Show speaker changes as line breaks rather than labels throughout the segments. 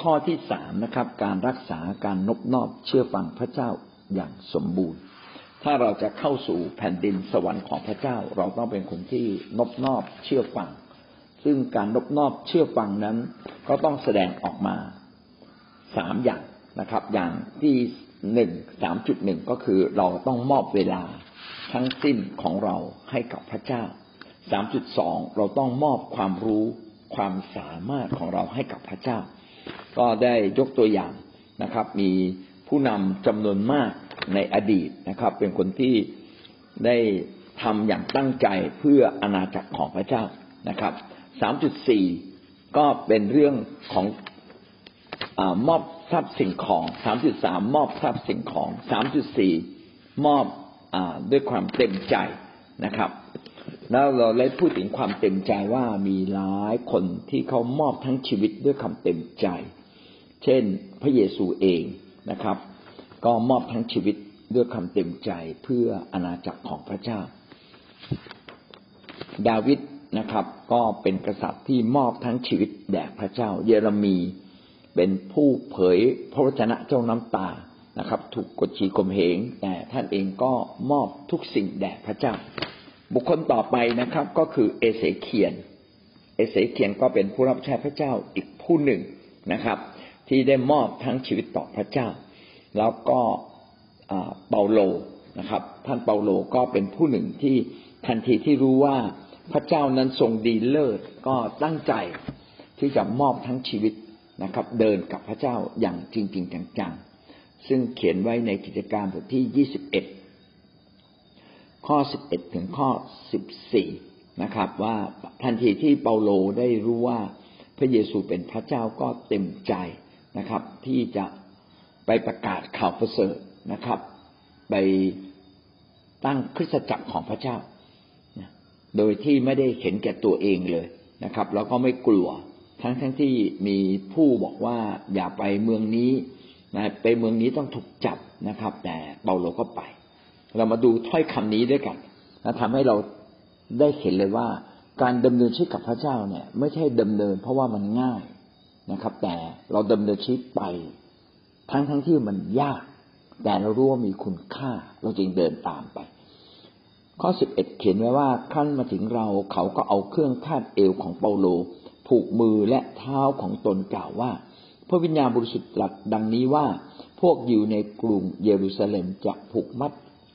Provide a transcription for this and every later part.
ข้อที่สามนะครับ การรักษาการนบนอบเชื่อฟังพระเจ้าอย่างสมบูรณ์ ถ้าเราจะเข้าสู่แผ่นดินสวรรค์ของพระเจ้า เราต้องเป็นคนที่นบนอบเชื่อฟัง ซึ่งการนบนอบเชื่อฟังนั้น ก็ต้องแสดงออกมาสามอย่างนะครับ อย่างที่หนึ่งสามจุดหนึ่งก็คือเราต้องมอบเวลาทั้งสิ้นของเราให้กับพระเจ้าสามจุดสองเราต้องมอบความรู้ความสามารถของเราให้กับพระเจ้า ก็ได้ยกตัวอย่างนะครับ มีผู้นำจำนวนมากในอดีตนะครับ เป็นคนที่ได้ทำอย่างตั้งใจเพื่ออาณาจักรของพระเจ้านะครับสามจุดสี่ก็เป็นเรื่องของอมอบทรัพย์สิ่งของสามจุดสามมอบทรัพย์สิ่งของสามจุดสี่มอบอด้วยความเต็มใจนะครับ แล้วเราได้พูดถึงความเต็มใจว่ามีหลายคนที่เขามอบทั้งชีวิตด้วยคำเต็มใจ เช่นพระเยซูเองนะครับ ก็มอบทั้งชีวิตด้วยคำเต็มใจเพื่ออาณาจักรของพระเจ้า ดาวิดนะครับ ก็เป็นกษัตริย์ที่มอบทั้งชีวิตแด่พระเจ้า เยเรมีเป็นผู้เผยพระวจนะเจ้าน้ำตานะครับ ถูกกดขี่ข่มเหงแต่ท่านเองก็มอบทุกสิ่งแด่พระเจ้า บุคคลต่อไปนะครับ ก็คือเอเสเคียน เอเสเคียนก็เป็นผู้รับใช้พระเจ้าอีกผู้หนึ่งนะครับ ที่ได้มอบทั้งชีวิตต่อพระเจ้า แล้วก็เปาโลนะครับ ท่านเปาโลก็เป็นผู้หนึ่งที่ทันทีที่รู้ว่าพระเจ้านั้นทรงดีเลิศก็ตั้งใจที่จะมอบทั้งชีวิตนะครับ เดินกับพระเจ้าอย่างจริงจริงจังๆ ซึ่งเขียนไว้ในกิจการบทที่ยี่สิบเอ็ดข้อสิบเอ็ดถึงข้อสิบสี่นะครับ ว่าทันทีที่เปาโลได้รู้ว่าพระเยซูเป็นพระเจ้าก็เต็มใจ นะครับ ที่จะไปประกาศข่าวประเสริฐนะครับ ไปตั้งคริสตจักรของพระเจ้า โดยที่ไม่ได้เห็นแก่ตัวเองเลยนะครับ แล้วก็ไม่กลัวทั้งทั้งที่มีผู้บอกว่าอย่าไปเมืองนี้นะไปเมืองนี้ต้องถูกจับนะครับ แต่เปาโลก็ไป เรามาดูถ้อยคำนี้ด้วยกันและทำให้เราได้เห็นเลยว่า การดำเนินชีวิตกับพระเจ้าเนี่ย ไม่ใช่ดำเนินเพราะว่ามันง่าย นะครับ แต่เราดำเนินชีวิตไป ทั้งทั้งที่มันยาก แต่เรารู้ว่ามีคุณค่า เราจึงเดินตามไป ข้อสิบเอ็ดเขียนไว้ว่าขั้นมาถึงเราเขาก็เอาเครื่องคาดเอวของเปาโล ผูกมือและเท้าของตนกล่าวว่าพระวิญญาณบริสุทธิ์ตรัสดังนี้ว่าพวกอยู่ในกรุงเยรูซาเล็มจะผูกมัด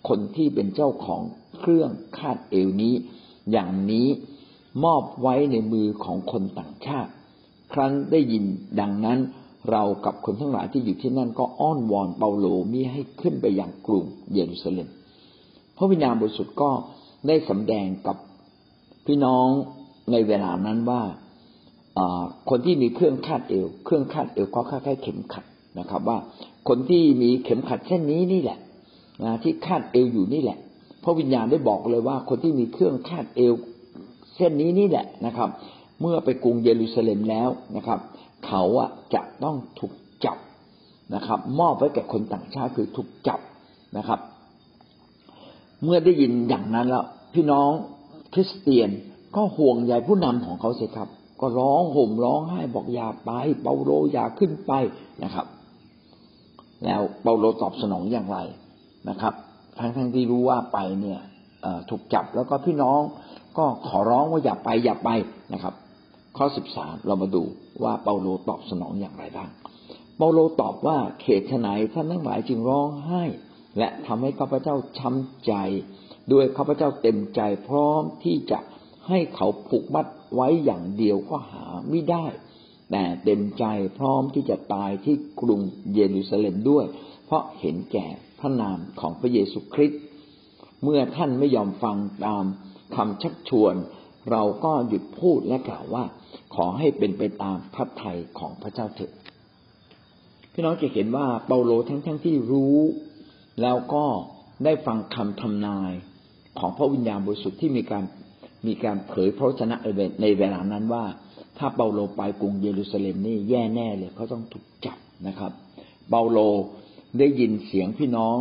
คนที่เป็นเจ้าของเครื่องคาดเอวนี้ อย่างนี้มอบไว้ในมือของคนต่างชาติ ครั้นได้ยินดังนั้นเรากับคนทั้งหลายที่อยู่ที่นั่นก็อ้อนวอนเปาโลมิให้ขึ้นไปยังกรุงเยรูซาเล็ม พระวิญญาณบริสุทธิ์ก็ได้สำแดงกับพี่น้องในเวลานั้นว่าคนที่มีเครื่องคาดเอว เครื่องคาดเอวก็คล้ายๆเข็มขัดนะครับ ว่าคนที่มีเข็มขัดเช่นนี้นี่แหละนะที่คาดเอวอยู่นี่แหละ พระวิญญาณได้บอกเลยว่า คนที่มีเครื่องคาดเอว เส้นนี้นี่แหละนะครับ เมื่อไปกรุงเยรูซาเล็มแล้วนะครับ เขาอะจะต้องถูกจับนะครับ มอบไว้แก่คนต่างชาติคือถูกจับนะครับ เมื่อได้ยินอย่างนั้นแล้วพี่น้องคริสเตียนก็ห่วงใยผู้นำของเขาเสียครับ ก็ร้องห่มร้องไห้บอกอย่าไป เปาโลอย่าขึ้นไปนะครับ แล้วเปาโลตอบสนองอย่างไรนะครับทั้งทั้งที่รู้ว่าไปเนี่ยถูกจับแล้วก็พี่น้องก็ขอร้องว่าอย่าไปอย่าไปนะครับ ข้อสิบสามเรามาดูว่าเปาโลตอบสนองอย่างไรบ้าง เปาโลตอบว่าเขตไหนท่านทั้งหลายจึงร้องไห้ และทำให้ข้าพเจ้าช้ำใจด้วยข้าพเจ้าเต็มใจพร้อมที่จะให้เขาผูกมัดไว้อย่างเดียวก็หาไม่ได้ แต่เต็มใจพร้อมที่จะตายที่กรุงเยรูซาเล็มด้วย เพราะเห็นแก่พระนามของพระเยซูคริสต์เมื่อท่านไม่ยอมฟังตามคำชักชวน เราก็หยุดพูดและกล่าวว่า ขอให้เป็นไปตามพระทัยของพระเจ้าเถิดพี่น้องจะเห็นว่าเปาโลทั้งๆทที่รู้ แล้วก็ได้ฟังคำทำนายของพระวิญญาณบริสุทธิ์ที่มีการมีการเผยพระชนะในเวลานั้นว่า ถ้าเปาโลไปกรุงเยรูซาเล็มนี่แย่แน่เลยเขาต้องถูกจับนะครับ เปาโลได้ยินเสียงพี่น้อง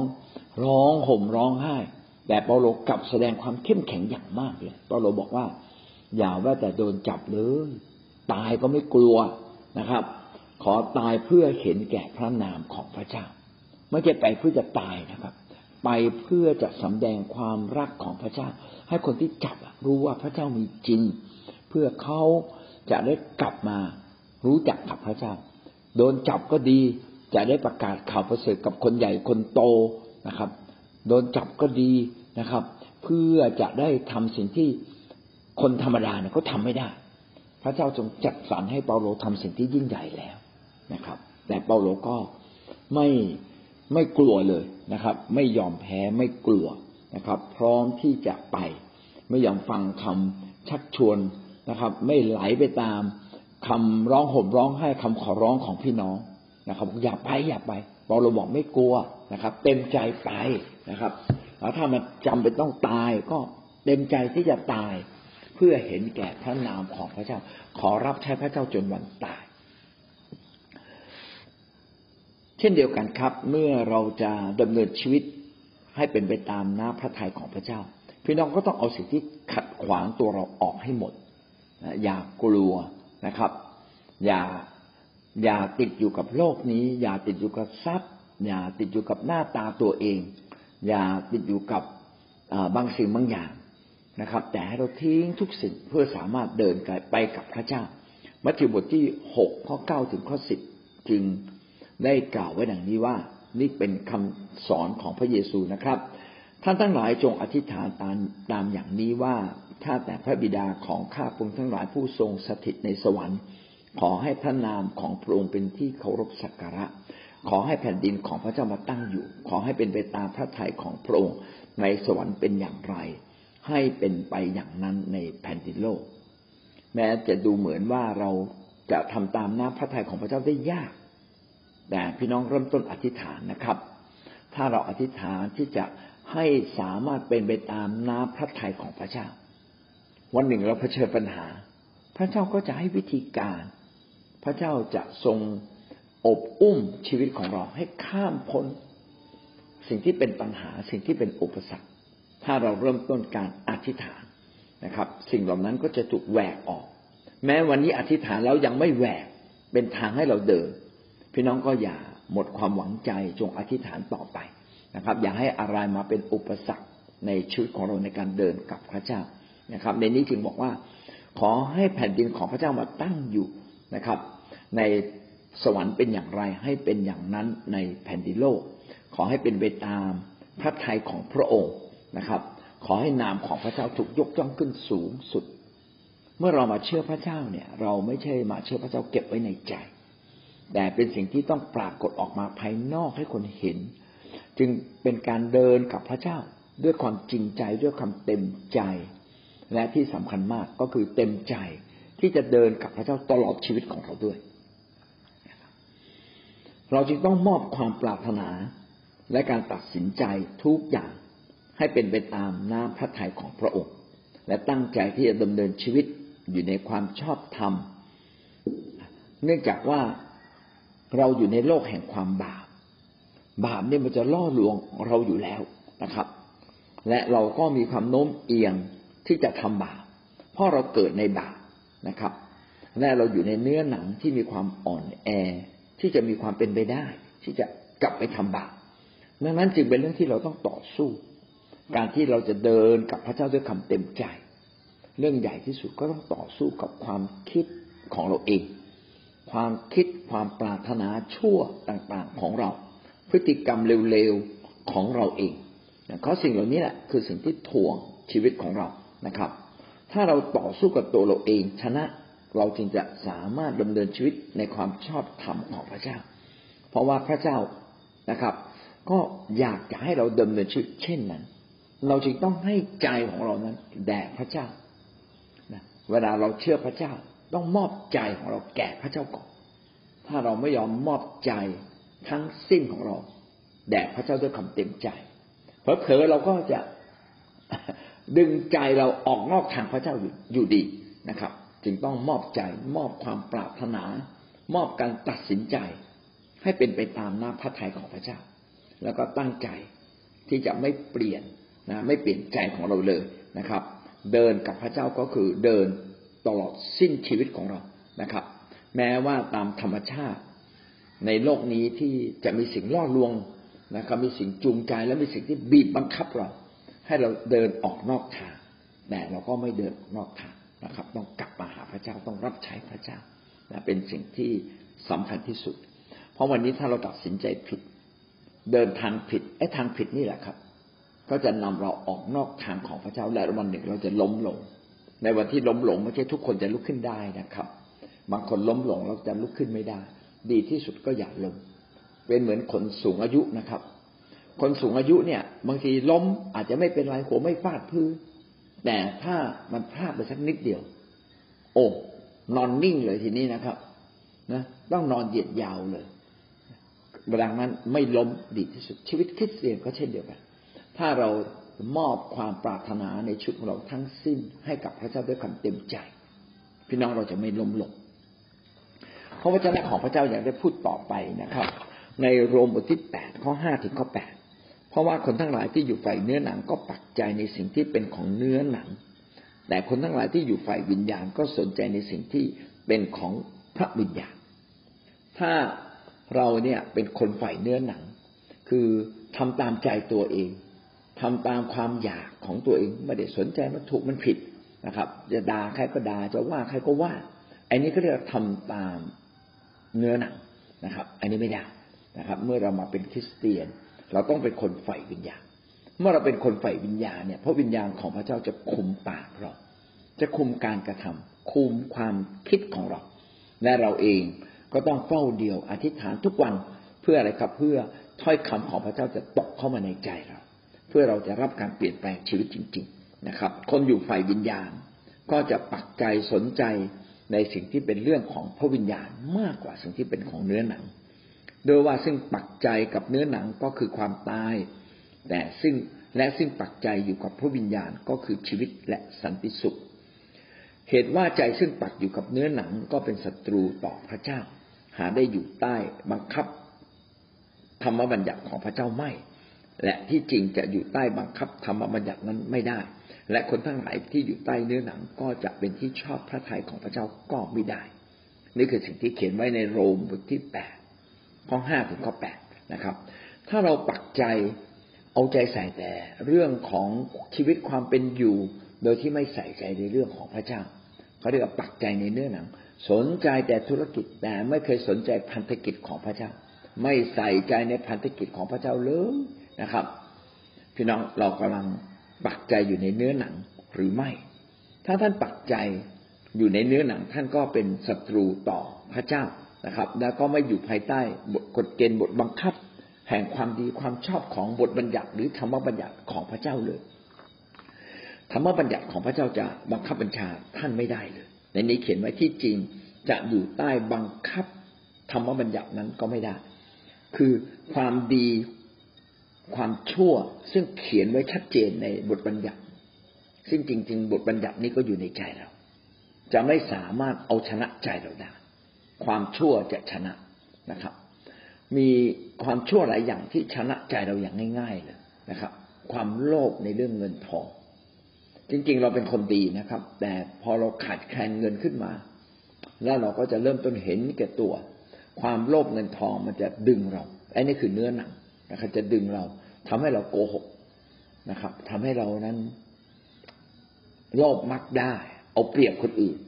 ร้องห่มร้องไห้ แต่เปาโลกลับแสดงความเข้มแข็งอย่างมากเลย เปาโลบอกว่า อย่าว่าแต่โดนจับเลยตายก็ไม่กลัวนะครับ ขอตายเพื่อเห็นแก่พระนามของพระเจ้า ไม่ใช่ไปเพื่อจะตายนะครับ ไปเพื่อจะสำแดงความรักของพระเจ้า ให้คนที่จับรู้ว่าพระเจ้ามีจริง เพื่อเขาจะได้กลับมารู้จักกับพระเจ้า โดนจับก็ดีจะได้ประกาศข่าวประเสริฐกับคนใหญ่คนโตนะครับ โดนจับก็ดีนะครับ เพื่อจะได้ทำสิ่งที่ คนธรรมดาเนี่ยเขาทาไม่ได้ พระเจ้าทรงจัดสรรให้เปาโลทำสิ่งที่ยิ่งใหญ่แล้วนะครับ แต่เปาโลก็ไม่ไม่กลัวเลยนะครับ ไม่ยอมแพ้ไม่กลัวนะครับ พร้อมที่จะไป ไม่ยอมฟังคำชักชวนนะครับ ไม่ไหลไปตามคำร้องห่มร้องไห้คำขอร้องของพี่น้องนะครับ อย่าไปอย่าไปเปาโลบอกไม่กลัวนะครับ เต็มใจไปนะครับแล้วถ้ามันจำเป็นต้องตายก็เต็มใจที่จะตาย พื่อเห็นแก่พระนามของพระเจ้า ขอรับใช้พระเจ้าจนวันตาย เช่นเดียวกันครับ เมื่อเราจะดำเนินชีวิตให้เป็นไปตามน้าพระทัยของพระเจ้า พี่น้องก็ต้องเอาสิ่งที่ขัดขวางตัวเราออกให้หมดอย่ากลัวนะครับ อย่าอย่าติดอยู่กับโลกนี้ อย่าติดอยู่กับทรัพย์ อย่าติดอยู่กับหน้าตาตัวเอง อย่าติดอยู่กับบางสิ่งบางอย่าง นะครับ แต่ให้เราทิ้งทุกสิ่งเพื่อสามารถเดินไปกับพระเจ้า มัทธิวบทที่หกข้อเก้าถึงข้อสิบจึงได้กล่าวไว้ดังนี้ว่า นี่เป็นคำสอนของพระเยซูนะครับ ท่านทั้งหลายจงอธิษฐานตามตามอย่างนี้ว่าถ้าแต่พระบิดาของข้าพงทั้งหลายผู้ทรงสถิตในสวรรค์ ขอให้พระนามของพระองค์เป็นที่เคารพสักการะ ขอให้แผ่นดินของพระเจ้ามาตั้งอยู่ ขอให้เป็นไปตามพระทัยของพระองค์ในสวรรค์เป็นอย่างไร ให้เป็นไปอย่างนั้นในแผ่นดินโลก แม้จะดูเหมือนว่าเราจะทำตามน้ำพระทัยของพระเจ้าได้ยาก แต่พี่น้องเริ่มต้นอธิษฐานนะครับ ถ้าเราอธิษฐานที่จะให้สามารถเป็นไปตามน้ำพระทัยของพระเจ้า วันหนึ่งเราเผชิญปัญหา พระเจ้าก็จะให้วิธีการ พระเจ้าจะทรงอบอุ้มชีวิตของเราให้ข้ามพ้น สิ่งที่เป็นปัญหาสิ่งที่เป็นอุปสรรค ถ้าเราเริ่มต้นการอธิษฐานนะครับ สิ่งเหล่านั้นก็จะถูกแหวกออก แม้วันนี้อธิษฐานแล้วยังไม่แหวกเป็นทางให้เราเดิน พี่น้องก็อย่าหมดความหวังใจจงอธิษฐานต่อไปนะครับ อย่าให้อะไรมาเป็นอุปสรรคในชีวิตของเราในการเดินกับพระเจ้านะครับ ในนี้จึงบอกว่า ขอให้แผ่นดินของพระเจ้ามาตั้งอยู่นะครับ ในสวรรค์เป็นอย่างไรให้เป็นอย่างนั้นในแผ่นดินโลก ขอให้เป็นไปตามพระทัยของพระองค์ นะครับ ขอให้นามของพระเจ้าถูกยกย่องขึ้นสูงสุด เมื่อเรามาเชื่อพระเจ้าเนี่ย เราไม่ใช่มาเชื่อพระเจ้าเก็บไว้ในใจ แต่เป็นสิ่งที่ต้องปรากฏออกมาภายนอกให้คนเห็น จึงเป็นการเดินกับพระเจ้าด้วยความจริงใจด้วยความเต็มใจ และที่สำคัญมากก็คือเต็มใจที่จะเดินกับพระเจ้าตลอดชีวิตของเราด้วย เราจึงต้องมอบความปรารถนาและการตัดสินใจทุกอย่าง ให้เป็นไปตามน้ำพระทัยของพระองค์ และตั้งใจที่จะดำเนินชีวิตอยู่ในความชอบธรรม เนื่องจากว่าเราอยู่ในโลกแห่งความบาป บาปเนี่ยมันจะล่อลวงเราอยู่แล้วนะครับ และเราก็มีความโน้มเอียงที่จะทำบาป เพราะเราเกิดในบาปนะครับ และเราอยู่ในเนื้อหนังที่มีความอ่อนแอ ที่จะมีความเป็นไปได้ ที่จะกลับไปทำบาปดังนั้นจึงเป็นเรื่องที่เราต้องต่อสู้ การที่เราจะเดินกับพระเจ้าด้วยคำเต็มใจ เรื่องใหญ่ที่สุดก็ต้องต่อสู้กับความคิดของเราเอง ความคิดความปรารถนาชั่วต่างๆของเรา พฤติกรรมเร็วๆของเราเองเพราะสิ่งเหล่านี้แหละคือสิ่งที่ถ่วงชีวิตของเรานะครับ ถ้าเราต่อสู้กับตัวเราเอง ชนะเราจึงจะสามารถดำเนินชีวิตในความชอบธรรมของพระเจ้า เพราะว่าพระเจ้านะครับ ก็อยากจะให้เราดำเนินชีวิตเช่นนั้น เราจึงต้องให้ใจของเรานั้นแด่พระเจ้านะเวลาเราเชื่อพระเจ้า ต้องมอบใจของเราแก่พระเจ้าก่อน ถ้าเราไม่ยอมมอบใจทั้งสิ้นของเรา แด่พระเจ้าด้วยคำเต็มใจเพอเพอเราก็จะดึงใจเราออกนอกทางพระเจ้าอยู่ดีนะครับ จึงต้องมอบใจมอบความปรารถนา มอบการตัดสินใจ ให้เป็นไปตามหน้าพระทัยของพระเจ้า แล้วก็ตั้งใจที่จะไม่เปลี่ยน นะไม่เปลี่ยนใจของเราเลยนะครับ เดินกับพระเจ้าก็คือเดินตลอดสิ้นชีวิตของเรานะครับ แม้ว่าตามธรรมชาติ ในโลกนี้ที่จะมีสิ่งล่อลวงนะครับ มีสิ่งจูงใจและมีสิ่งที่บีบบังคับเรา ให้เราเดินออกนอกทางแต่เราก็ไม่เดินนอกทางนะครับ ต้องกลับมาหาพระเจ้าต้องรับใช้พระเจ้านะเป็นสิ่งที่สำคัญที่สุด เพราะวันนี้ถ้าเราตัดสินใจผิด เดินทางผิดไอ้ทางผิดนี่แหละครับ ก็จะนำเราออกนอกทางของพระเจ้าและวันหนึ่งเราจะล้มลง ในวันที่ล้มลงไม่ใช่ทุกคนจะลุกขึ้นได้นะครับ บางคนล้มลงเราจะลุกขึ้นไม่ได้ ดีที่สุดก็อย่าล้มเป็นเหมือนคนสูงอายุนะครับ คนสูงอายุเนี่ย บางทีล้มอาจจะไม่เป็นไรหัวไม่ฟาดพื้นแต่ถ้ามันพลาดไปสักนิดเดียว โอ้นอนนิ่งเลยทีนี้นะครับ นะต้องนอนเหยียดยาวเลยดังนั้นไม่ล้มดีที่สุดชีวิตคริสเตียนก็เช่นเดียวกัน ถ้าเรามอบความปรารถนาในชุดของเราทั้งสิ้นให้กับพระเจ้าด้วยความเต็มใจ พี่น้องเราจะไม่ล้มลงพระวจนะของพระเจ้าอยางได้พูดต่อไปนะครับ ในโรมบทที่แปดข้อห้าถึงข้อแปดเพราะว่าคนทั้งหลายที่อยู่ฝ่ายเนื้อหนังก็ปักใจในสิ่งที่เป็นของเนื้อหนัง แต่คนทั้งหลายที่อยู่ฝ่ายวิญญาณก็สนใจในสิ่งที่เป็นของพระวิญญาณ ถ้าเราเนี่ยเป็นคนฝ่ายเนื้อหนัง คือทำตามใจตัวเอง ทำตามความอยากของตัวเองไม่ได้สนใจมันถูกมันผิดนะครับ จะด่าใครก็ด่าจะว่าใครก็ว่าอันนี้ก็เรียกทำตามเนื้อหนังนะครับ อันนี้ไม่ได้นะครับ เมื่อเรามาเป็นคริสเตียน เราต้องเป็นคนใฝ่วิญญาณ เมื่อเราเป็นคนใฝ่วิญญาณเนี่ยพระวิญญาณของพระเจ้าจะคุมปากเรา จะคุมการกระทำคุมความคิดของเรา และเราเองก็ต้องเฝ้าเดียวอธิษฐานทุกวันเพื่ออะไรครับเพื่อถ้อยคำของพระเจ้าจะตกเข้ามาในใจเรา พื่อเราจะรับการเปลี่ยนแปลงชีวิตจริง ๆนะครับ คนอยู่ฝ่ายวิญญาณ ก็จะปักใจสนใจในสิ่งที่เป็นเรื่องของพระวิญญาณมากกว่าสิ่งที่เป็นของเนื้อหนัง โดยว่าซึ่งปักใจกับเนื้อหนังก็คือความตาย แต่ซึ่งและซึ่งปักใจอยู่กับพระวิญญาณก็คือชีวิตและสันติสุข เหตุว่าใจซึ่งปักอยู่กับเนื้อหนังก็เป็นศัตรูต่อพระเจ้า หาได้อยู่ใต้บังคับธรรมบัญญัติของพระเจ้าไม่ และที่จริงจะอยู่ใต้บังคับธรรมบัญญัตินั้นไม่ได้ และคนทั้งหลายที่อยู่ใต้เนื้อหนังก็จะเป็นที่ชอบพระทัยของพระเจ้าก็ไม่ได้ นี่คือสิ่งที่เขียนไว้ในโรมบทที่แปดข้อห้าถึงข้อแปดนะครับ ถ้าเราปักใจเอาใจใส่แต่เรื่องของชีวิตความเป็นอยู่ โดยที่ไม่ใส่ใจในเรื่องของพระเจ้าเขาเรียกว่าปักใจในเนื้อหนัง สนใจแต่ธุรกิจแต่ไม่เคยสนใจพันธกิจของพระเจ้า ไม่ใส่ใจในพันธกิจของพระเจ้าเลย นะครับ พี่น้องเรากำลังปักใจอยู่ในเนื้อหนังหรือไม่ ถ้าท่านปักใจอยู่ในเนื้อหนังท่านก็เป็นศัตรูต่อพระเจ้านะครับ แล้วก็ไม่อยู่ภายใต้กฎเกณฑ์บทบังคับ แห่งความดีความชอบของบทบัญญัติ หรือธรรมบัญญัติของพระเจ้าเลยธรรมบัญญัติของพระเจ้าจะบังคับบัญชาท่านไม่ได้เลย ในนี้เขียนไว้ที่จริงจะอยู่ใต้บังคับธรรมบัญญัตินั้นก็ไม่ได้ คือความดี ความชั่วซึ่งเขียนไว้ชัดเจนในบทบัญญัติ ซึ่งจริง ๆ บทบัญญัตินี้ก็อยู่ในใจเรา จะไม่สามารถเอาชนะใจเราได้ ความชั่วจะชนะนะครับ มีความชั่วหลายอย่างที่ชนะใจเราอย่างง่าย ๆเลยนะครับ ความโลภในเรื่องเงินทอง จริง ๆ เราเป็นคนดีนะครับ แต่พอเราขาดแคลนเงินขึ้นมา แล้วเราก็จะเริ่มต้นเห็นแก่ตัว ความโลภเงินทองมันจะดึงเราไอ้นี่คือเนื้อหนัง นะครับ จะดึงเราทำให้เราโกหกนะครับทำให้เรานั้นโลภมักได้ เอาเปรียบคนอื่น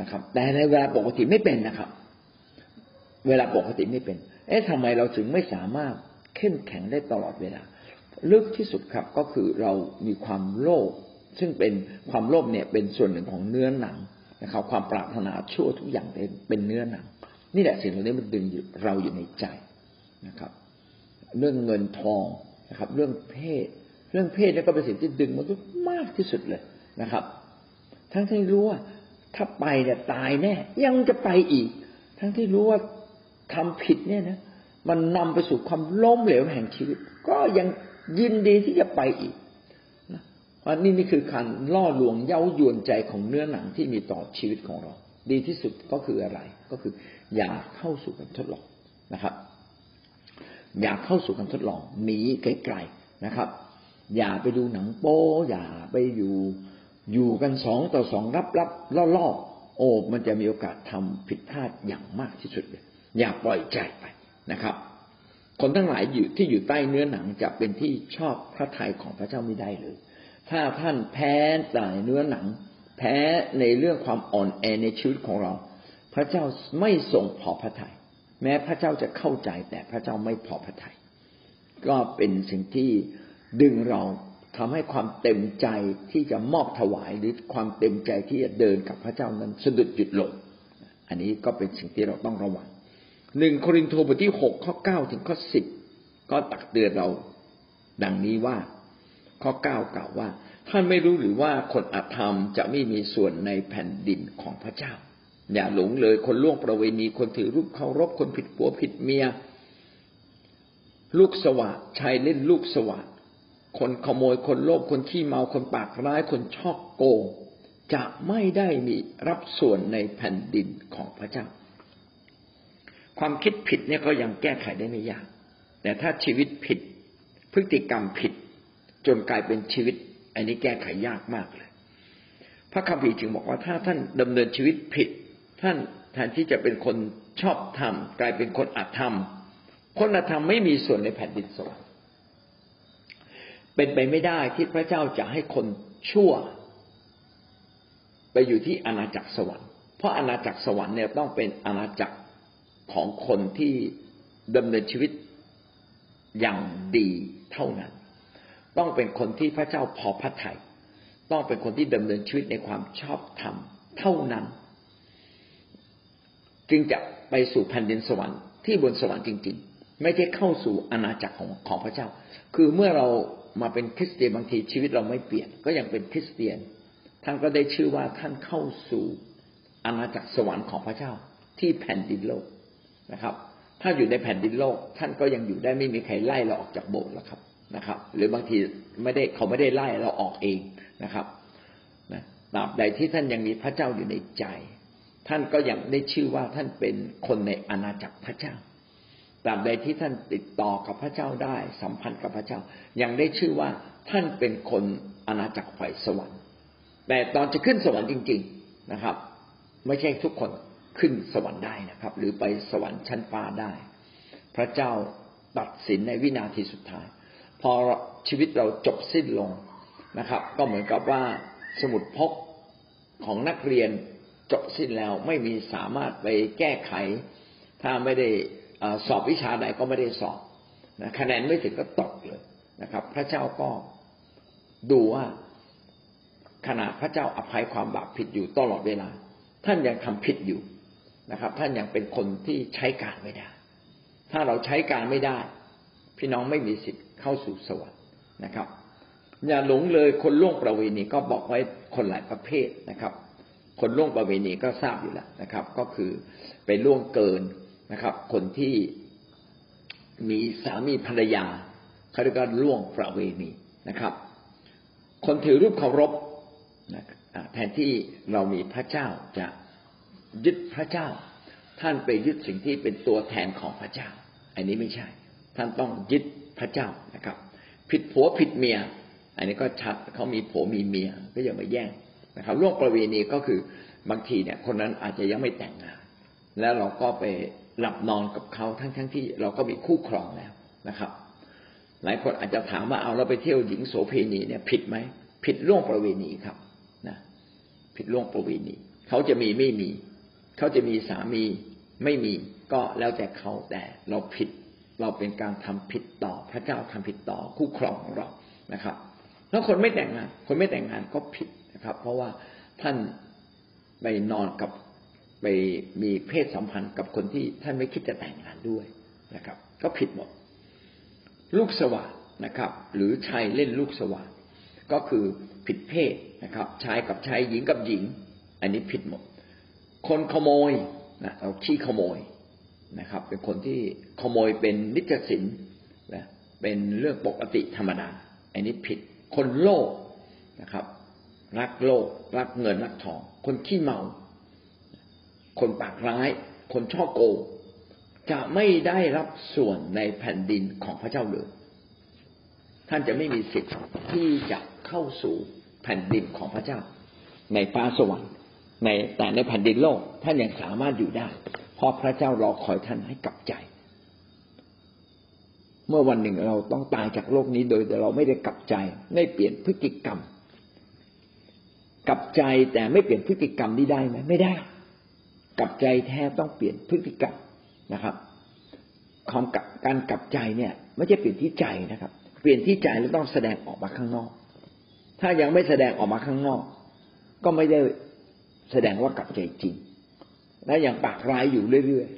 นะครับ แต่ในเวลาปกติไม่เป็นนะครับ เวลาปกติไม่เป็น เอ๊ะทำไมเราถึงไม่สามารถเข้มแข็งได้ตลอดเวลา ลึกที่สุดครับก็คือเรามีความโลภซึ่งเป็นความโลภเนี่ยเป็นส่วนหนึ่งของเนื้อหนังนะครับ ความปรารถนาชั่วทุกอย่างเป็นเนื้อหนัง นี่แหละสิ่งเหล่านี้มันดึงเราอยู่ในใจนะครับ เรื่องเงินทองนะครับ เรื่องเพศ เรื่องเพศนี่ก็เป็นสิ่งที่ดึงมันมากที่สุดเลยนะครับ ทั้งที่รู้ว่าถ้าไปเนี่ยตายแน่ ยังจะไปอีก ทั้งที่รู้ว่าทำผิดเนี่ยนะมันนำไปสู่ความล้มเหลวแห่งชีวิต ก็ยังยินดีที่จะไปอีกนะวันนี้นี่คือการล่อลวงเย้ายวนใจของเนื้อหนังที่มีต่อชีวิตของเรา ดีที่สุดก็คืออะไร ก็คืออย่าเข้าสู่การทดลองนะครับ อย่าเข้าสู่การทดลองหนีไกลๆนะครับ อย่าไปดูหนังโป๊อย่าไปอยู่อยู่กันสองต่อสองรับรับล่อลโอ้มันจะมีโอกาสทำผิดพลาดอย่างมากที่สุดเลยอย่าปล่อยใจไปนะครับ คนทั้งหลายอยู่ที่อยู่ใต้เนื้อหนังจะเป็นที่ชอบพระทัยของพระเจ้าไม่ได้เลย ถ้าท่านแพ้แต่เนื้อหนัง แพ้ในเรื่องความอ่อนแอในชีวิตของเรา พระเจ้าไม่ทรงพอพระทยัย แม้พระเจ้าจะเข้าใจแต่พระเจ้าไม่พอพระทยัยก็เป็นสิ่งที่ดึงเราทำให้ความเต็มใจที่จะมอบถวายหรือความเต็มใจที่จะเดินกับพระเจ้านั้นสะดุดหยุดลงอันนี้ก็เป็นสิ่งที่เราต้องระวังหนึ่งโครินธ์บทที่หกข้อเก้าถึงข้อสิบก็ตักเตือนเราดังนี้ว่า ข้อเก้ากล่าวว่า ท่านไม่รู้หรือว่าคนอธรรมจะไม่มีส่วนในแผ่นดินของพระเจ้า อย่าหลงเลยคนล่วงประเวณีคนถือรูปเคารพคนผิดผัวผิดเมีย ลูกสวะชายเล่นลูกสวะคนขโมยคนโลภคนขี้เมาคนปากร้ายคนชอบโกง จะไม่ได้มีรับส่วนในแผ่นดินของพระเจ้า ความคิดผิดเนี่ยก็ยังแก้ไขได้ไม่ยาก แต่ถ้าชีวิตผิด พฤติกรรมผิด จนกลายเป็นชีวิต อันนี้แก้ไขยากมากเลย พระคัมภีร์จึงบอกว่าถ้าท่านดำเนินชีวิตผิด ท่านแทนที่จะเป็นคนชอบธรรมกลายเป็นคนอธรรม คนอธรรมไม่มีส่วนในแผ่นดินสวรรค์เป็นไปไม่ได้ที่พระเจ้าจะให้คนชั่ว ไปอยู่ที่อาณาจักรสวรรค์เพราะอาณาจักรสวรรค์เนี่ยต้องเป็นอาณาจักรของคนที่ดำเนินชีวิตอย่างดีเท่านั้น ต้องเป็นคนที่พระเจ้าพอพระทยัยต้องเป็นคนที่ดำเนินชีวิตในความชอบธรรมเท่านั้น จึงจะไปสู่แผ่นดินสวรรค์ที่บนสวรรค์จริง ๆ ไม่ใช่เข้าสู่อาณาจักรของของพระเจ้า คือเมื่อเรามาเป็นคริสเตียนบางทีชีวิตเราไม่เปลี่ยนก็ยังเป็นคริสเตียน ท่านก็ได้ชื่อว่าท่านเข้าสู่อาณาจักรสวรรค์ของพระเจ้าที่แผ่นดินโลกนะครับ ถ้าอยู่ในแผ่นดินโลก ท่านก็ยังอยู่ได้ไม่มีใครไล่เราออกจากโบสถ์แล้วครับนะครับ หรือบางทีไม่ได้เขาไม่ได้ไล่เราออกเองนะครับนะตราบใดที่ท่านยังมีพระเจ้าอยู่ในใจ ท่านก็ยังได้ชื่อว่าท่านเป็นคนในอาณาจักรพระเจ้าตราบใดที่ท่านติดต่อกับพระเจ้าได้ สัมพันธ์กับพระเจ้า ยังได้ชื่อว่าท่านเป็นคนอาณาจักรฝ่ายสวรรค์ แต่ตอนจะขึ้นสวรรค์จริง ๆนะครับ ไม่ใช่ทุกคนขึ้นสวรรค์ได้นะครับ หรือไปสวรรค์ชั้นฟ้าได้ พระเจ้าตัดสินในวินาทีสุดท้าย พอชีวิตเราจบสิ้นลงนะครับ ก็เหมือนกับว่าสมุดพกของนักเรียน จบสิ้นแล้วไม่มีสามารถไปแก้ไข ถ้าไม่ได้สอบวิชาใดก็ไม่ได้สอบนะคะแนนไม่ถึงก็ตกเลยนะครับ พระเจ้าก็ดูว่าขณะพระเจ้าอภัยความบาปผิดอยู่ตลอดเวลา ท่านยังทำผิดอยู่นะครับ ท่านยังเป็นคนที่ใช้การไม่ได้ ถ้าเราใช้การไม่ได้ พี่น้องไม่มีสิทธิ์เข้าสู่สวรรค์นะครับ อย่าหลงเลยคนล่วงประเวณีก็บอกไว้คนหลายประเภทนะครับ คนล่วงประเวณีก็ทราบอยู่แล้วนะครับ ก็คือไปล่วงเกินนะครับ คนที่มีสามีภรรยาเขาเรียกว่าล่วงประเวณีนะครับ คนถือรูปเคารพแทนที่เรามีพระเจ้าจะยึดพระเจ้า ท่านไปยึดสิ่งที่เป็นตัวแทนของพระเจ้า อันนี้ไม่ใช่ ท่านต้องยึดพระเจ้านะครับ ผิดผัวผิดเมีย อันนี้ก็ชัดเขามีผัวมีเมียก็อย่ามาแย่ง นะครับล่วงประเวณีก็คือบางทีเนี่ยคนนั้นอาจจะยังไม่แต่งงาน แล้วเราก็ไปหลับนอนกับเขาทั้งทั้งที่เราก็มีคู่ครองแล้วนะครับ หลายคนอาจจะถามว่าเอาเราไปเที่ยวหญิงโสเพณีเนี่ยผิดไหมผิดล่วงประเวณีครับนะผิดล่วงประเวณี เขาจะมีไม่มี เขาจะมีสามีไม่มีก็แล้วแต่เขาแต่เราผิดเราเป็นการทำผิดต่อพระเจ้าทำผิดต่อคู่ครองของเรานะครับ แล้วคนไม่แต่งงาน คนไม่แต่งงานก็ผิด นะครับ เพราะว่าท่านไปนอนกับไปมีเพศสัมพันธ์กับคนที่ท่านไม่คิดจะแต่งงานด้วยนะครับ ก็ผิดหมด ลูกสวะนนะครับ หรือชายเล่นลูกสวะก็คือผิดเพศนะครับ ชายกับชายหญิงกับหญิง อันนี้ผิดหมด คนขโมยนะเราขี้ขโมยนะครับ เป็นคนที่ขโมยเป็นนิจสินนะเป็นเรื่องปกติธรรมดาอันนี้ผิด คนโลภนะครับ รักโลภรักเงินรักทอง คนขี้เมา คนปากร้าย คนช่อโกงจะไม่ได้รับส่วนในแผ่นดินของพระเจ้าเลยท่านจะไม่มีสิทธิ์ที่จะเข้าสู่แผ่นดินของพระเจ้า ในฟ้าสวรรค์ในแต่ในแผ่นดินโลก ท่านยังสามารถอยู่ได้ เพราะพระเจ้ารอคอยท่านให้กลับใจ เมื่อวันหนึ่งเราต้องตายจากโลกนี้โดยเราไม่ได้กลับใจ ไม่เปลี่ยนพฤติกรรม กับใจแต่ไม่เปลี่ยนพฤติกรรมนี้ได้ไหมไม่ได้ กับใจแท้ต้องเปลี่ยนพฤติกรรมนะครับความกับการกลับใจเนี่ย ไม่ใช่เปลี่ยนที่ใจนะครับ เปลี่ยนที่ใจแล้วต้องแสดงออกมาข้างนอก ถ้ายังไม่แสดงออกมาข้างนอก ก็ไม่ได้แสดงว่ากลับใจจริง และยังปากร้ายอยู่เรื่อย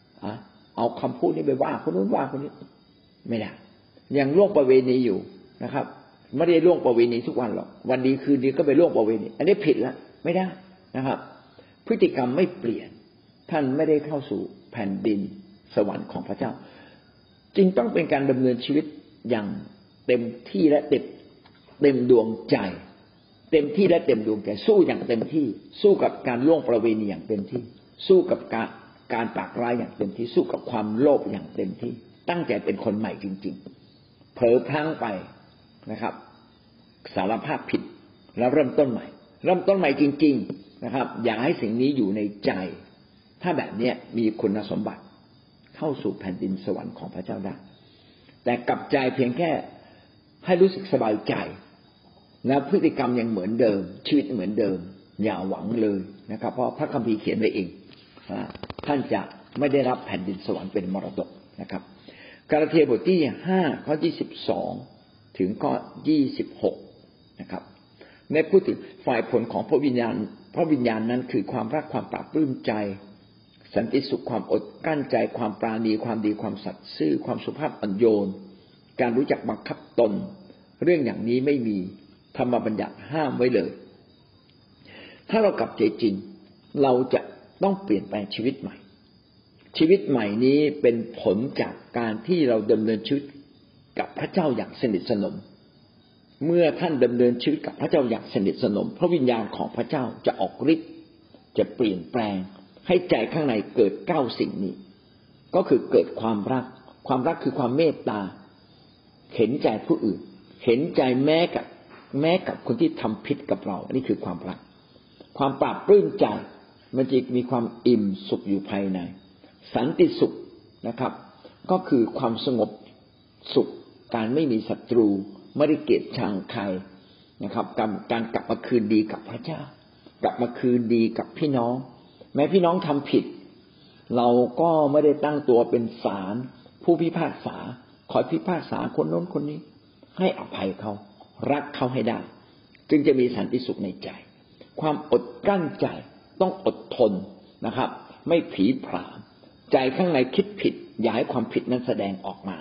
ๆเอาคำพูดนี้ไปว่าคนนู้นว่าคนนี้ ไม่ได้ยังล่วงประเวณีอยู่นะครับ ไม่ได้ล่วงประเวณีทุกวันหรอกวันดีคืนดีก็ไปล่วงประเวณี อันนี้ผิดแล้วไม่ได้นะครับ พฤติกรรมไม่เปลี่ยน ท่านไม่ได้เข้าสู่แผ่นดินสวรรค์ของพระเจ้า จึงต้องเป็นการดำเนินชีวิตอย่างเต็มที่และเต็มเต็มดวงใจ เต็มที่และเต็มดวงใจสู้อย่างเต็มที่ สู้กับการล่วงประเวณีอย่างเต็มที่ สู้กับการการปากร้ายอย่างเต็มที่สู้กับความโลภอย่างเต็มที่ ตั้งใจเป็นคนใหม่จริง ๆ เผลอพลั้งไปนะครับ สารภาพผิด แล้วเริ่มต้นใหม่ เริ่มต้นใหม่จริง ๆนะครับ อย่าให้สิ่งนี้อยู่ในใจ ถ้าแบบนี้มีคุณสมบัติเข้าสู่แผ่นดินสวรรค์ของพระเจ้าได้ แต่กลับใจเพียงแค่ให้รู้สึกสบายใจ และพฤติกรรมยังเหมือนเดิม ชีวิตเหมือนเดิม อย่าหวังเลยนะครับ เพราะพระคัมภีร์เขียนไว้เองท่านจะไม่ได้รับแผ่นดินสวรรค์เป็นมรดกนะครับ กาลาเทียบทที่ห้าข้อที่สิบสองถึงข้อยี่สิบหก นะครับในพูดถึงฝ่ายผลของพระวิญญาณ พระวิญญาณนั้นคือความรักความปราบปลื้มใจ สันติสุขความอดกั้นใจ ความปราณีความดีความสัตย์ซื่อ ความสุภาพอ่อนโยน การรู้จักบังคับตน เรื่องอย่างนี้ไม่มีธรรมบัญญัติห้ามไว้เลย ถ้าเรากลับใจจริง เราจะต้องเปลี่ยนแปลงชีวิตใหม่ ชีวิตใหม่นี้เป็นผลจากการที่เราดำเนินชีวิตกับพระเจ้าอย่างสนิทสนม เมื่อท่านดำเนินชีวิตกับพระเจ้าอย่างสนิทสนม พระวิญญาณของพระเจ้าจะออกฤทธิ์จะเปลี่ยนแปลง ให้ใจข้างในเกิดเก้าสิ่งนี้ ก็คือเกิดความรัก ความรักคือความเมตตา เห็นใจผู้อื่น เห็นใจแม้กับแม้กับคนที่ทำผิดกับเรา อันนี้คือความรัก ความปราบปลื้มใจมันจะมีความอิ่มสุขอยู่ภายใน สันติสุขนะครับ ก็คือความสงบสุขการไม่มีศัตรู ไม่ได้เกลียดชังใครนะครับการการกลับมาคืนดีกับพระเจ้า กลับมาคืนดีกับพี่น้อง แม้พี่น้องทำผิด เราก็ไม่ได้ตั้งตัวเป็นศาลผู้พิพากษาคอยพิพากษาคนโน้นคนนี้ ให้อภัยเขา รักเขาให้ได้ จึงจะมีสันติสุขในใจ ความอดกั้นใจต้องอดทนนะครับ ไม่ผีผามใจข้างในคิดผิด อย่าให้ความผิดนั้นแสดงออกมา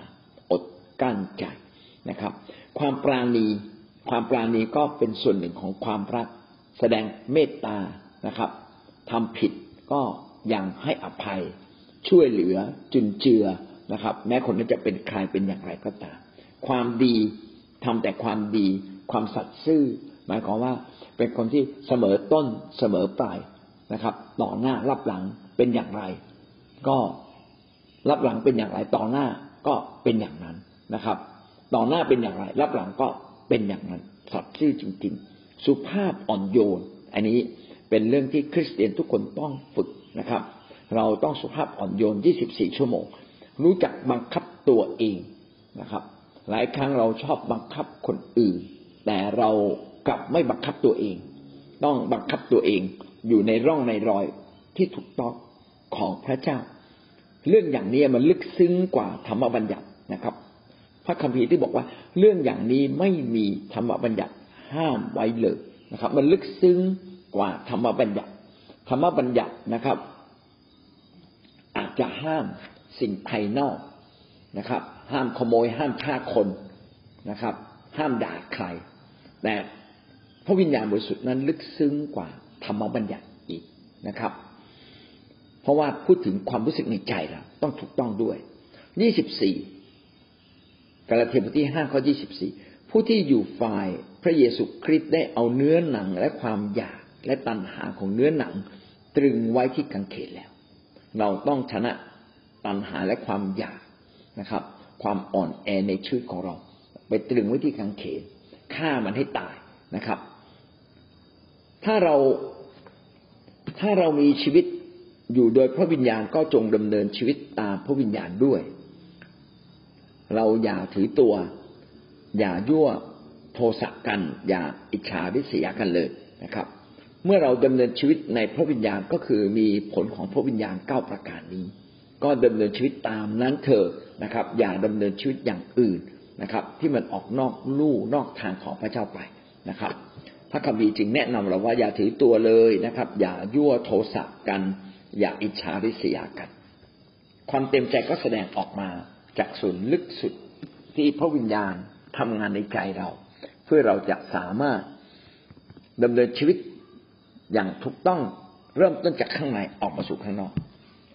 อดกั้นใจ นะครับ ความปราณีความปราณีก็เป็นส่วนหนึ่งของความรัก แสดงเมตตานะครับทำผิดก็ยังให้อภัย ช่วยเหลือจุนเจือนะครับ แม้คนนั้นจะเป็นใครเป็นอย่างไรก็ตาม ความดีทำแต่ความดี ความสัตย์ซื่อ หมายความว่าเป็นคนที่เสมอต้นเสมอปลายนะครับ ต่อหน้ารับหลังเป็นอย่างไร ก็รับหลังเป็นอย่างไรต่อหน้าก็เป็นอย่างนั้นนะครับ ต่อหน้าเป็นอย่างไร รับหลังก็เป็นอย่างนั้นสัตย์ซื่อจริง ๆ สุภาพอ่อนโยน อันนี้เป็นเรื่องที่คริสเตียนทุกคนต้องฝึกนะครับ เราต้องสุภาพอ่อนโยน 24 ชั่วโมง รู้จักบังคับตัวเองนะครับ หลายครั้งเราชอบบังคับคนอื่น แต่เรากลับไม่บังคับตัวเอง ต้องบังคับตัวเองอยู่ในร่องในรอยที่ถูกต้องของพระเจ้า เรื่องอย่างนี้มันลึกซึ้งกว่าธรรมบัญญัตินะครับ พระคัมภีร์ที่บอกว่า เรื่องอย่างนี้ไม่มีธรรมบัญญัติห้ามไว้เลยนะครับ มันลึกซึ้งกว่าธรรมบัญญัติ ธรรมบัญญัตินะครับ อาจจะห้ามสิ่งภายนอกนะครับ ห้ามขโมยห้ามฆ่าคนนะครับ ห้ามด่าใคร แต่พระวิญญาณบริสุทธิ์นั้นลึกซึ้งกว่าธรรมบัญญัติอีกนะครับ เพราะว่าพูดถึงความรู้สึกในใจเราต้องถูกต้องด้วยยี่สิบสี่ กาลาเทียบทที่ห้าข้อยี่สิบสี่ผู้ที่อยู่ฝ่ายพระเยซูคริสต์ได้เอาเนื้อหนังและความอยากและตัณหาของเนื้อหนัง ตรึงไว้ที่กังเขนแล้ว เราต้องชนะตัณหาและความอยากนะครับ ความอ่อนแอในชีวิตของเรา ไปตรึงไว้ที่กังเขนฆ่ามันให้ตายนะครับ ถ้าเราถ้าเรามีชีวิตอยู่โดยพระวิญญาณก็จงดำเนินชีวิตตามพระวิญญาณด้วย เราอย่าถือตัว อย่ายั่วโทสะกัน อย่าอิจฉาริษยากันเลยนะครับ เมื่อเราดำเนินชีวิตในพระวิญญาณก็คือมีผลของพระวิญญาณเก้าประการนี้ ก็ดำเนินชีวิตตามนั้นเถอะนะครับ อย่าดำเนินชีวิตอย่างอื่นนะครับ ที่มันออกนอกลู่นอกทางของพระเจ้าไปนะครับ พระคัมภีร์จึงแนะนำเราว่าอย่าถือตัวเลยนะครับ อย่ายั่วโทสะกัน อย่าอิจฉาริษยากัน ความเต็มใจก็แสดงออกมา จากส่วนลึกสุดที่พระวิญญาณทำงานในใจเรา เพื่อเราจะสามารถดำเนินชีวิตอย่างถูกต้องเริ่มต้นจากข้างในออกมาสู่ข้างนอก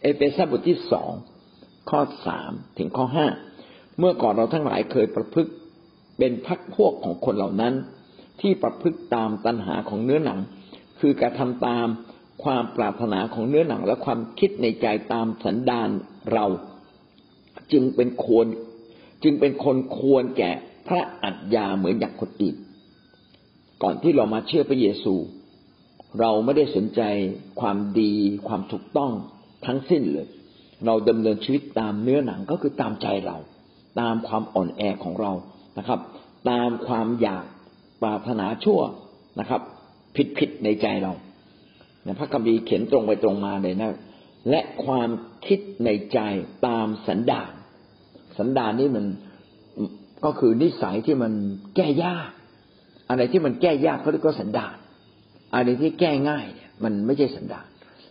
เอเฟซัสบทที่สองข้อสามถึงข้อห้าเมื่อก่อนเราทั้งหลายเคยประพฤติเป็นพักพวกของคนเหล่านั้น ที่ประพฤติตามตัณหาของเนื้อหนัง คือการทำตามความปรารถนาของเนื้อหนัง และความคิดในใจตามสันดานเรา จึงเป็นควร จึงเป็นคนควรแก่พระอัจญาเหมือนอย่างคนอื่น ก่อนที่เรามาเชื่อพระเยซู เราไม่ได้สนใจความดี ความถูกต้องทั้งสิ้นเลย เราดำเนินชีวิตตามเนื้อหนังก็คือตามใจเรา ตามความอ่อนแอของเรานะครับ ตามความอยากปรารถนาชั่วนะครับ ผิดผิดในใจเราพระคัมภีร์เขียนตรงไปตรงมาเลยนะ และความคิดในใจตามสันดานสันดานนี่มันก็คือนิสัยที่มันแก้ยาก อะไรที่มันแก้ยากเขาเรียกว่าสันดานอะไรที่แก้ง่ายเนี่ย มันไม่ใช่สันดาน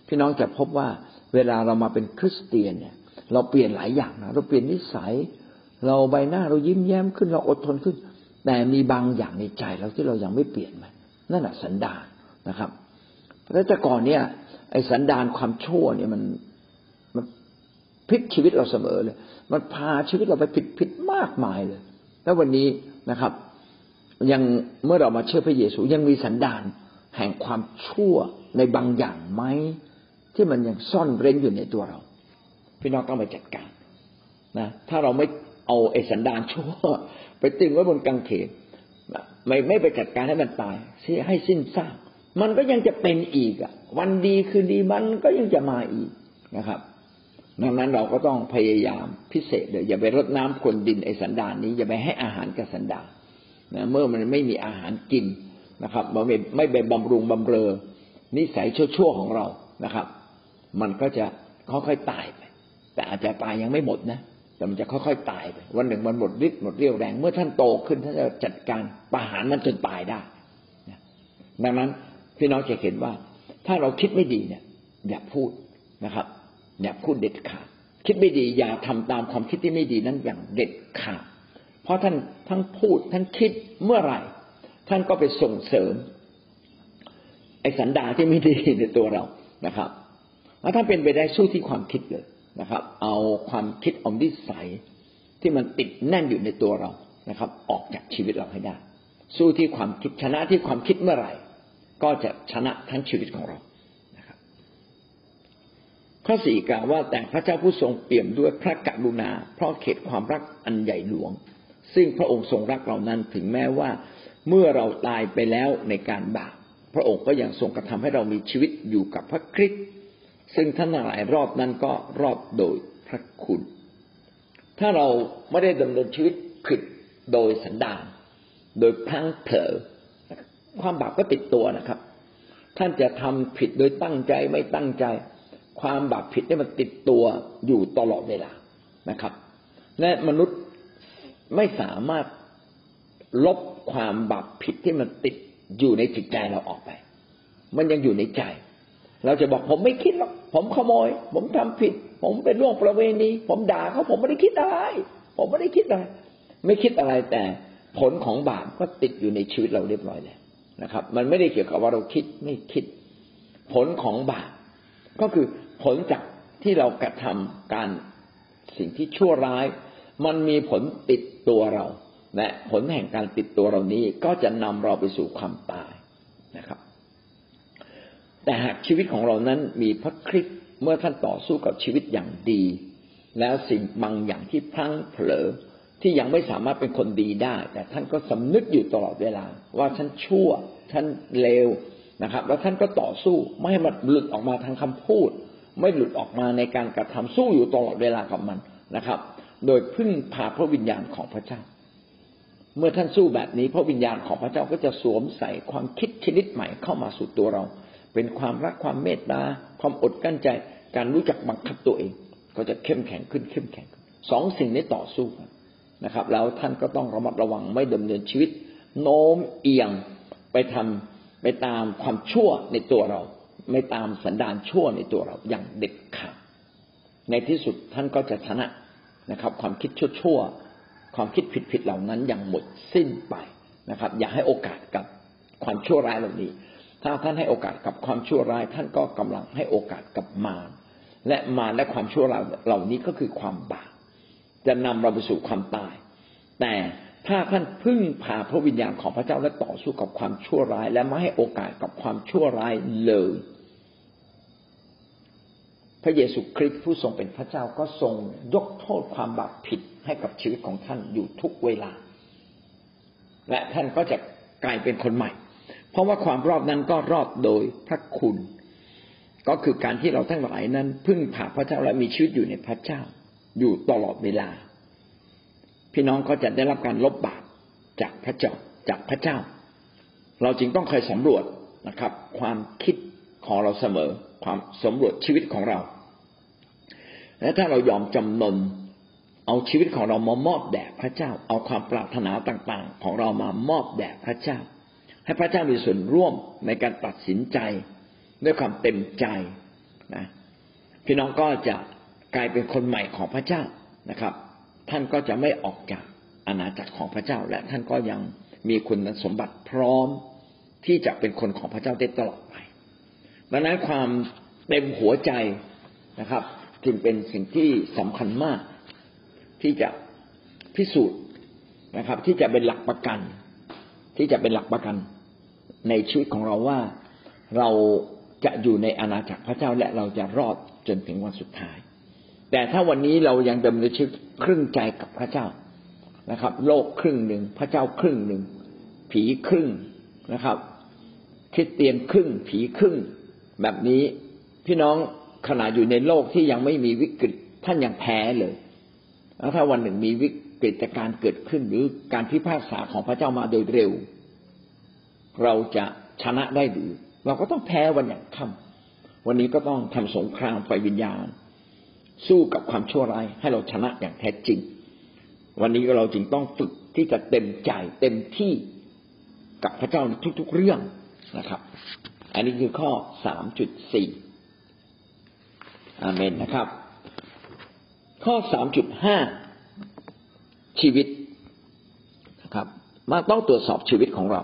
พี่น้องจะพบว่าเวลาเรามาเป็นคริสเตียนเนี่ย เราเปลี่ยนหลายอย่างนะเราเปลี่ยนนิสัย เราใบหน้าเรายิ้มแย้มขึ้นเราอดทนขึ้น แต่มีบางอย่างในใจเราที่เรายังไม่เปลี่ยนมันนั่นแหละสันดานนะครับแล้วแต่ก่อนเนี่ย ไอ้สันดานความชั่วเนี่ยมันมันพลิกชีวิตเราเสมอเลย มันพาชีวิตเราไปผิดผิดมากมายเลย แล้ววันนี้นะครับ ยังเมื่อเรามาเชื่อพระเยซูยังมีสันดานแห่งความชั่วในบางอย่างไหมที่มันยังซ่อนเร้นอยู่ในตัวเรา พี่น้องต้องไปจัดการนะถ้าเราไม่เอาไอ้สันดานชั่ว ไปตึงไว้บนกางเขนไม่ไม่ไปจัดการให้มันตายให้สิ้นซาก มันก็ยังจะเป็นอีกอะ วันดีคืนดีมันก็ยังจะมาอีกนะครับ ดังนั้นเราก็ต้องพยายามพิเศษเลยอย่าไปรดน้ำคนดินไอสันดานนี้อย่าไปให้อาหารกับสันดานนะเมื่อมันไม่มีอาหารกินนะครับมันไม่ไม่ไปบำรุงบำเรอ นิสัยชั่วๆของเรานะครับ มันก็จะค่อยๆตายไป แต่อาจจะตายยังไม่หมดนะแต่มันจะค่อยๆตายไปวันหนึ่งมันหมดฤทธิ์หมดเรี่ยวแรง เมื่อท่านโตขึ้นท่านจะจัดการประหารมันจนตายได้ดังนั้น พี่น้องจะเห็นว่า ถ้าเราคิดไม่ดีเนี่ย อย่าพูดนะครับ อย่าพูดเด็ดขาดคิดไม่ดีอย่าทำตามความคิดที่ไม่ดีนั้นอย่างเด็ดขาดเพราะท่านทั้งพูดท่านคิดเมื่อไหร่ ท่านก็ไปส่งเสริมไอ้สันดาที่ไม่ดีในตัวเรานะครับแล้วถ้าเป็นไปได้สู้ที่ความคิดเลยนะครับ เอาความคิดอมนิสัยที่มันติดแน่นอยู่ในตัวเรานะครับ ออกจากชีวิตเราให้ได้ สู้ที่ความคิดชนะที่ความคิดเมื่อไหร่ ก็จะชนะทั้งชีวิตของเรานะครับข้อสี่กล่าวว่าแต่พระเจ้าผู้ทรงเปี่ยมด้วยพระกรุณา เพราะเขตความรักอันใหญ่หลวง ซึ่งพระองค์ทรงรักเรานั้นถึงแม้ว่าเมื่อเราตายไปแล้วในการบาปพระองค์ก็ยังทรงกระทำให้เรามีชีวิตอยู่กับพระคริสต์ซึ่งท่านหลายรอดนั้นก็รอดโดยพระคุณ ถ้าเราไม่ได้ดำเนินชีวิตผิดโดยสันดานโดยพังเผลอ ความบาปก็ติดตัวนะครับ ท่านจะทำผิดโดยตั้งใจไม่ตั้งใจ ความบาปผิดนี่มันติดตัวอยู่ตลอดเวลานะครับ และมนุษย์ไม่สามารถลบความบาปผิดที่มันติดอยู่ในจิตใจเราออกไป มันยังอยู่ในใจ เราจะบอกผมไม่คิดหรอกผมขโมย ผมทำผิด ผมเป็นล่วงประเวณี ผมด่าเขาผมไม่ได้คิดอะไร ผมไม่ได้คิดอะไร ไม่คิดอะไรแต่ผลของบาปก็ติดอยู่ในชีวิตเราเรียบร้อยแล้ว นะครับ มันไม่ได้เกี่ยวกับว่าเราคิดไม่คิด ผลของบาปก็คือผลจากที่เรากระทำการสิ่งที่ชั่วร้าย มันมีผลติดตัวเรา และผลแห่งการติดตัวเรานี้ก็จะนำเราไปสู่ความตายนะครับ แต่หากชีวิตของเรานั้นมีพระคริสต์เมื่อท่านต่อสู้กับชีวิตอย่างดี แล้วสิ่งบางอย่างที่พลั้งเผลอ ที่ยังไม่สามารถเป็นคนดีได้ แต่ท่านก็สำนึกอยู่ตลอดเวลา ว่าท่านชั่วท่านเลวนะครับ แล้วท่านก็ต่อสู้ไม่ให้มันหลุดออกมาทางคำพูด ไม่หลุดออกมาในการกระทำสู้อยู่ตลอดเวลากับมันนะครับ โดยพึ่งพาพระวิญญาณของพระเจ้า เมื่อท่านสู้แบบนี้ พระวิญญาณของพระเจ้าก็จะสวมใส่ความคิดชนิดใหม่เข้ามาสู่ตัวเรา เป็นความรักความเมตตาความอดกั้นใจ การรู้จักบังคับตัวเอง ก็จะเข้มแข็งขึ้นเข้มแข็งสองสิ่งนี้ต่อสู้กัน นะครับ แล้วท่านก็ต้องระมัดระวังไม่ดำเนินชีวิต โน้มเอียงไปทำไปตามความชั่วในตัวเรา ไม่ตามสันดานชั่วในตัวเราอย่างเด็ดขาดในที่สุดท่านก็จะชนะนะครับ ความคิดชั่วๆความคิดผิดๆเหล่านั้นอย่างหมดสิ้นไปนะครับ อย่าให้โอกาสกับความชั่วร้ายเหล่านี้ ถ้าท่านให้โอกาสกับความชั่วร้าย ท่านก็กำลังให้โอกาสกับมารและมารและความชั่วร้ายเหล่านี้ก็คือความบาป จะนำเราไปสู่ความตาย แต่ถ้าท่านพึ่งพาพระวิญญาณของพระเจ้าและต่อสู้กับความชั่วร้าย และไม่ให้โอกาสกับความชั่วร้ายเลย พระเยซูคริสต์ผู้ทรงเป็นพระเจ้าก็ทรงยกโทษความบาปผิดให้กับชีวิตของท่านอยู่ทุกเวลา และท่านก็จะกลายเป็นคนใหม่ เพราะว่าความรอดนั้นก็รอดโดยพระคุณ ก็คือการที่เราทั้งหลายนั้น พึ่งพาพระเจ้าและมีชีวิตอยู่ในพระเจ้า อยู่ตลอดเวลา พี่น้องก็จะได้รับการลบบาปจากพระเจ้าจากพระเจ้า เราจึงต้องคอยสำรวจนะครับ ความคิดของเราเสมอ ความสำรวจชีวิตของเรา และถ้าเรายอมจำนนเอาชีวิตของเรามามอบแด่พระเจ้า เอาความปรารถนาต่างๆ ของเรามามอบแด่พระเจ้า ให้พระเจ้ามีส่วนร่วมในการตัดสินใจ ด้วยความเต็มใจนะพี่น้องก็จะ กลายเป็นคนใหม่ของพระเจ้านะครับ ท่านก็จะไม่ออกจากอาณาจักรของพระเจ้า และท่านก็ยังมีคุณสมบัติพร้อมที่จะเป็นคนของพระเจ้าได้ตลอดไปดังนั้นความเต็มหัวใจนะครับ จึงเป็นสิ่งที่สำคัญมาก ที่จะพิสูจน์นะครับ ที่จะเป็นหลักประกัน ที่จะเป็นหลักประกันในชีวิตของเราว่าเราจะอยู่ในอาณาจักรพระเจ้าและเราจะรอดจนถึงวันสุดท้าย แต่ถ้าวันนี้เรายังดำเนินชีวิตครึ่งใจกับพระเจ้านะครับ โลกครึ่งหนึ่งพระเจ้าครึ่งหนึ่งผีครึ่งนะครับคริสเตียนครึ่งผีครึ่ง แบบนี้พี่น้องขณะอยู่ในโลกที่ยังไม่มีวิกฤตท่านยังแพ้เลย แล้วถ้าวันหนึ่งมีวิกฤตการเกิดขึ้นหรือการพิพากษาของพระเจ้ามาโดยเร็ว เราจะชนะได้หรือ เราก็ต้องแพ้วันอย่างค่ำวันนี้ก็ต้องทำสงครามไฟวิญญาณ สู้กับความชั่วร้ายให้เราชนะอย่างแท้จริง วันนี้เราจึงต้องฝึกที่จะเต็มใจเต็มที่กับพระเจ้าในทุก ๆเรื่องนะครับ อันนี้คือข้อสามจุดสี่อาเมนนะครับ ข้อสามจุดห้าชีวิตนะครับ มาต้องตรวจสอบชีวิตของเรา